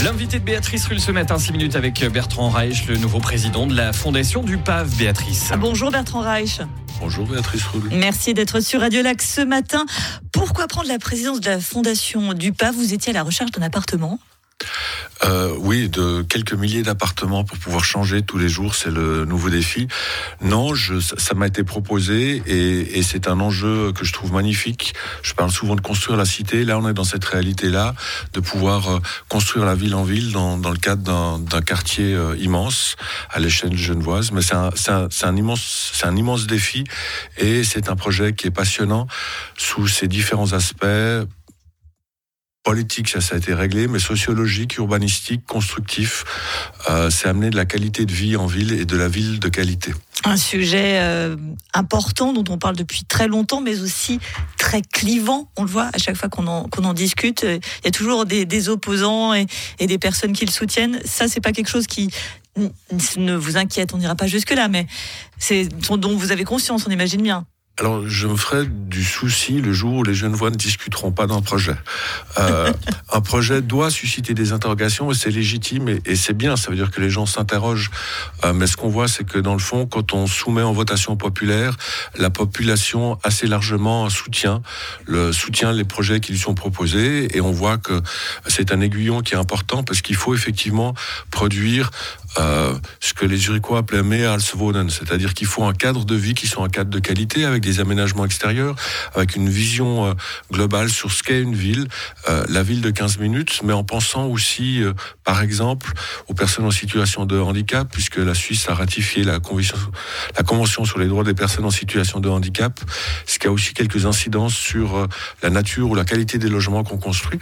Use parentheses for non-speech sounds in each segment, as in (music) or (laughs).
L'invité de Béatrice Rulle ce matin, 6 minutes avec Bertrand Reich, le nouveau président de la fondation du PAV, Béatrice. Bonjour Bertrand Reich. Bonjour Béatrice Rulle. Merci d'être sur Radio Lac ce matin. Pourquoi prendre la présidence de la fondation du PAV Vous étiez à la recherche d'un appartement euh, oui, de quelques milliers d'appartements pour pouvoir changer tous les jours, c'est le nouveau défi. Non, je, ça m'a été proposé et, et c'est un enjeu que je trouve magnifique. Je parle souvent de construire la cité. Là, on est dans cette réalité-là, de pouvoir euh, construire la ville en ville dans, dans le cadre d'un quartier euh, immense à l'échelle genevoise. Mais c'est un, un, un, immense, c'est un immense défi et c'est un projet qui est passionnant sous ses différents aspects politique, ça, a été réglé, mais sociologique, urbanistique, constructif, euh, c'est amener de la qualité de vie en ville et de la ville de qualité. Un sujet euh, important dont on parle depuis très longtemps, mais aussi très clivant. On le voit à chaque fois qu'on en, discute. Il y a toujours des, des opposants et, et, des personnes qui le soutiennent. Ça, c'est pas quelque chose qui ne vous inquiète. On n'ira pas jusque là, mais c'est dont vous avez conscience. On imagine bien. Alors, je me ferai du souci le jour où les jeunes voix ne discuteront pas d'un projet. Euh, un projet doit susciter des interrogations et c'est légitime et, c'est bien. Ça veut dire que les gens s'interrogent. Euh, mais ce qu'on voit, c'est que dans le fond, quand on soumet en votation populaire, la population assez largement soutient soutient les projets qui lui sont proposés et on voit que c'est un aiguillon qui est important parce qu'il faut effectivement produire ce que les Zurichois appelaient Mehalswohnen, c'est-à-dire qu'il faut un cadre de vie qui soit un cadre de qualité avec des aménagements extérieurs, avec une vision euh, globale sur ce qu'est une ville, euh, la ville de 15 minutes, mais en pensant aussi, euh, par exemple, aux personnes en situation de handicap, puisque la Suisse a ratifié la convention, sur les droits des personnes en situation de handicap, ce qui a aussi quelques incidences sur la nature ou la qualité des logements qu'on construit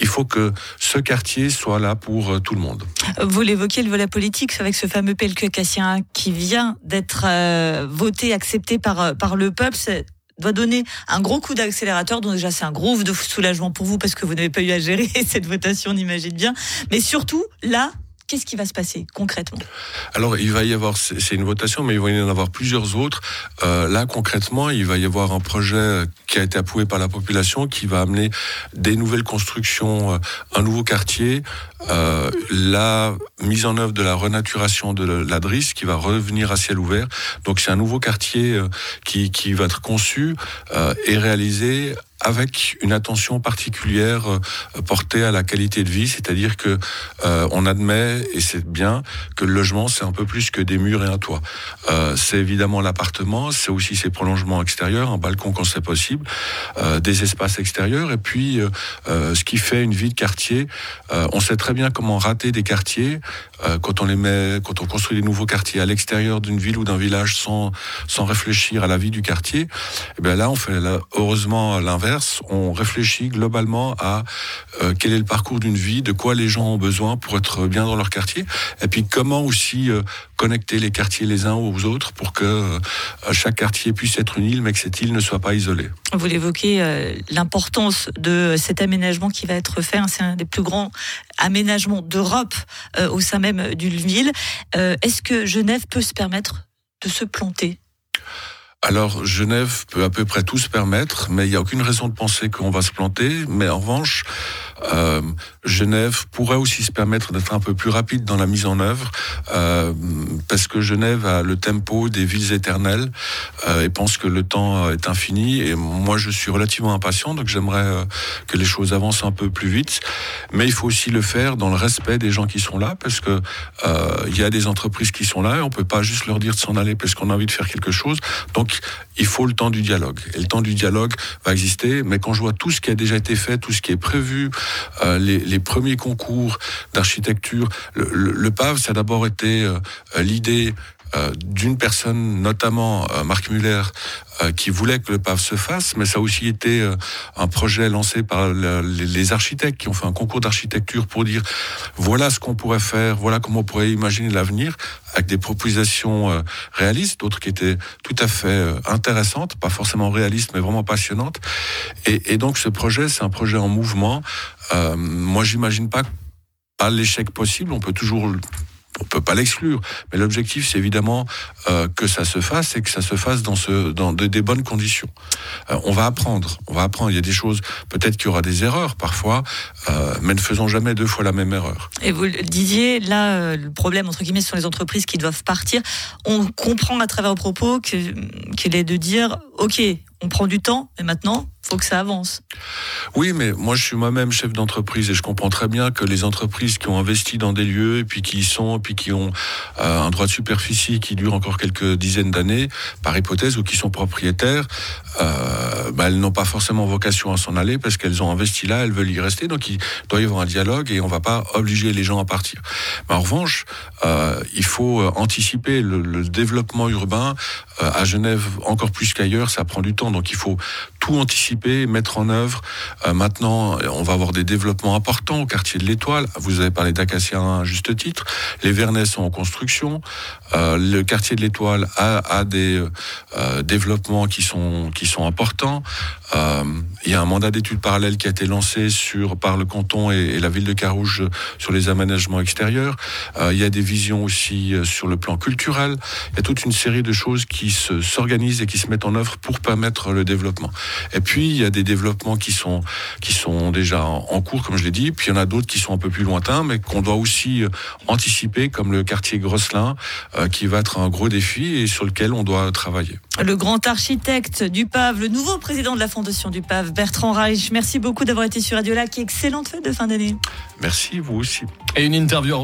il faut que ce quartier soit là pour euh, tout le monde. Vous l'évoquez, le volet politique, avec ce fameux PLQ Cassien qui vient d'être euh, voté, accepté par, euh, par le peuple doit donner un gros coup d'accélérateur. Donc déjà, c'est un gros de soulagement pour vous parce que vous n'avez pas eu à gérer (laughs) cette votation, on imagine bien. Mais surtout, là, Qu'est-ce qui va se passer concrètement? Alors, il va y avoir, c'est une votation, mais il va y en avoir plusieurs autres. Euh, là, concrètement, il va y avoir un projet qui a été approuvé par la population qui va amener des nouvelles constructions, euh, un nouveau quartier, euh, la mise en œuvre de la renaturation de la Drisse qui va revenir à ciel ouvert. Donc, c'est un nouveau quartier qui, qui va être conçu et réalisé avec une attention particulière euh, portée à la qualité de vie, c'est-à-dire que euh, on admet et c'est bien que le logement c'est un peu plus que des murs et un toit. Euh, c'est évidemment l'appartement, c'est aussi ses prolongements extérieurs, un balcon quand c'est possible, des espaces extérieurs et puis ce qui fait une vie de quartier. on sait très bien comment rater des quartiers quand on les met, quand on construit des nouveaux quartiers à l'extérieur d'une ville ou d'un village sans sans réfléchir à la vie du quartier. Et eh bien là on fait heureusement l'inverse on réfléchit globalement à euh, quel est le parcours d'une vie, de quoi les gens ont besoin pour être bien dans leur quartier, et puis comment aussi euh, connecter les quartiers les uns aux autres pour que euh, chaque quartier puisse être une île, mais que cette île ne soit pas isolée. Vous l'évoquez, l'importance de cet aménagement qui va être fait. Hein, c'est un des plus grands aménagements d'Europe au sein même d'une ville. Est-ce que Genève peut se permettre de se planter? Alors Genève peut à peu près tout se permettre, mais il n'y a aucune raison de penser qu'on va se planter. Mais en revanche, euh, Genève pourrait aussi se permettre d'être un peu plus rapide dans la mise en œuvre, euh, parce que Genève a le tempo des villes éternelles euh, et pense que le temps est infini. Et moi, je suis relativement impatient, donc j'aimerais que les choses avancent un peu plus vite. Mais il faut aussi le faire dans le respect des gens qui sont là, parce que il y a des entreprises qui sont là et on peut pas juste leur dire de s'en aller parce qu'on a envie de faire quelque chose. Il faut le temps du dialogue. Et le temps du dialogue va exister. Mais quand je vois tout ce qui a déjà été fait, tout ce qui est prévu, euh, les, premiers concours d'architecture. Le, le, PAV, ça a d'abord été euh, l'idée d'une personne, notamment euh, Marc Muller, euh, qui voulait que le PAV se fasse, mais ça a aussi été un projet lancé par les architectes qui ont fait un concours d'architecture pour dire voilà ce qu'on pourrait faire, voilà comment on pourrait imaginer l'avenir, avec des propositions réalistes, d'autres qui étaient tout à fait intéressantes, pas forcément réalistes, mais vraiment passionnantes. Et, donc ce projet, c'est un projet en mouvement. Euh, moi, j'imagine pas l'échec possible. On peut toujours on peut pas l'exclure. Mais l'objectif, c'est évidemment euh, que ça se fasse et que ça se fasse dans, ce, dans de, des bonnes conditions. Euh, on va apprendre, on va apprendre. Il y a des choses, peut-être qu'il y aura des erreurs parfois, euh, mais ne faisons jamais deux fois la même erreur. Et vous le disiez, là, le problème, entre guillemets, ce sont les entreprises qui doivent partir. On comprend à travers vos propos qu'il est de dire, OK, on prend du temps, mais maintenant, faut que ça avance. Oui, mais moi je suis moi-même chef d'entreprise et je comprends très bien que les entreprises qui ont investi dans des lieux et puis qui y sont et puis qui ont euh, un droit de superficie qui dure encore quelques dizaines d'années, par hypothèse, ou qui sont propriétaires, euh, bah, elles n'ont pas forcément vocation à s'en aller parce qu'elles ont investi là, elles veulent y rester. Donc il doit y avoir un dialogue et on va pas obliger les gens à partir. Mais en revanche, euh, il faut anticiper le, développement urbain à Genève encore plus qu'ailleurs. Ça prend du temps, donc il faut tout anticiper, mettre en œuvre. Euh, maintenant, on va avoir des développements importants au quartier de l'Étoile. Vous avez parlé d'Acacia à juste titre. Les Vernets sont en construction. Euh, le quartier de l'Étoile a, a des euh, développements qui sont qui sont importants. Euh, il y a un mandat d'études parallèle qui a été lancé sur par le canton et, la ville de Carouge sur les aménagements extérieurs. Euh, il y a des visions aussi euh, sur le plan culturel. Il y a toute une série de choses qui se s'organisent et qui se mettent en œuvre pour permettre le développement. Et puis il y a des développements qui sont qui sont déjà en, en cours, comme je l'ai dit. Puis il y en a d'autres qui sont un peu plus lointains, mais qu'on doit aussi euh, anticiper, comme le quartier Grosselin, euh, qui va être un gros défi et sur lequel on doit travailler. Le grand architecte du PAV, le nouveau président de la Fondation du PAV, Bertrand Reich. Merci beaucoup d'avoir été sur Radio Lac. Excellente fête de fin d'année. Merci, vous aussi. Et une interview